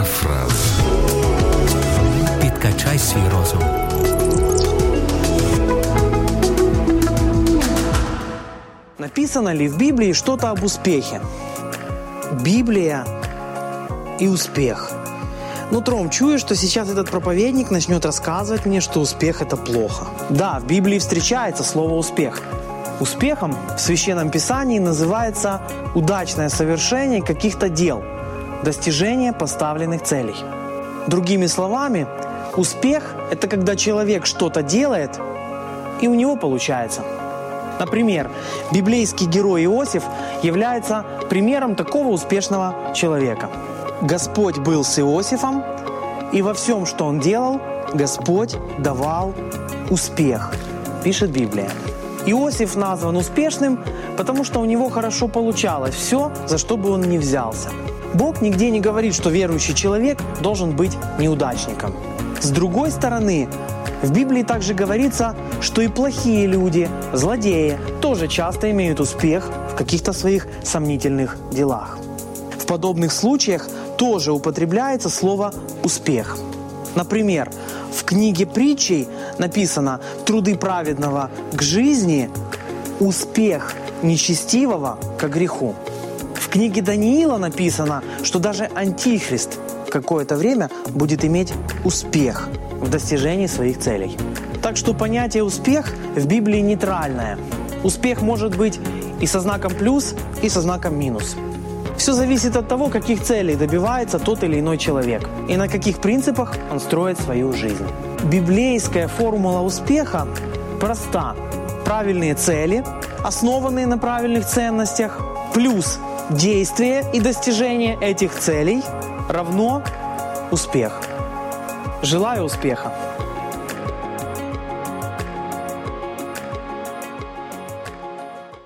Парафраз. Підкачай свій розум. Написано ли в Библии что-то об успехе? Библия и успех. Нутром чую, что сейчас этот проповедник начнет рассказывать мне, что успех – это плохо. Да, в Библии встречается слово «успех». Успехом в Священном Писании называется удачное совершение каких-то дел, достижение поставленных целей. Другими словами, успех – это когда человек что-то делает, и у него получается – Например, библейский герой Иосиф является примером такого успешного человека. Господь был с Иосифом, и во всем, что он делал, Господь давал успех, пишет Библия. Иосиф назван успешным, потому что у него хорошо получалось все, за что бы он ни взялся. Бог нигде не говорит, что верующий человек должен быть неудачником. С другой стороны, в Библии также говорится, что и плохие люди, злодеи, тоже часто имеют успех в каких-то своих сомнительных делах. В подобных случаях тоже употребляется слово «успех». Например, в книге притчей написано «труды праведного к жизни, успех нечестивого к греху». Книге Даниила написано, что даже Антихрист какое-то время будет иметь успех в достижении своих целей. Так что понятие «успех» в Библии нейтральное. Успех может быть и со знаком плюс, и со знаком минус. Все зависит от того, каких целей добивается тот или иной человек и на каких принципах он строит свою жизнь. Библейская формула успеха проста. Правильные цели, основанные на правильных ценностях, плюс действие и достижение этих целей равно успех. Желаю успеха!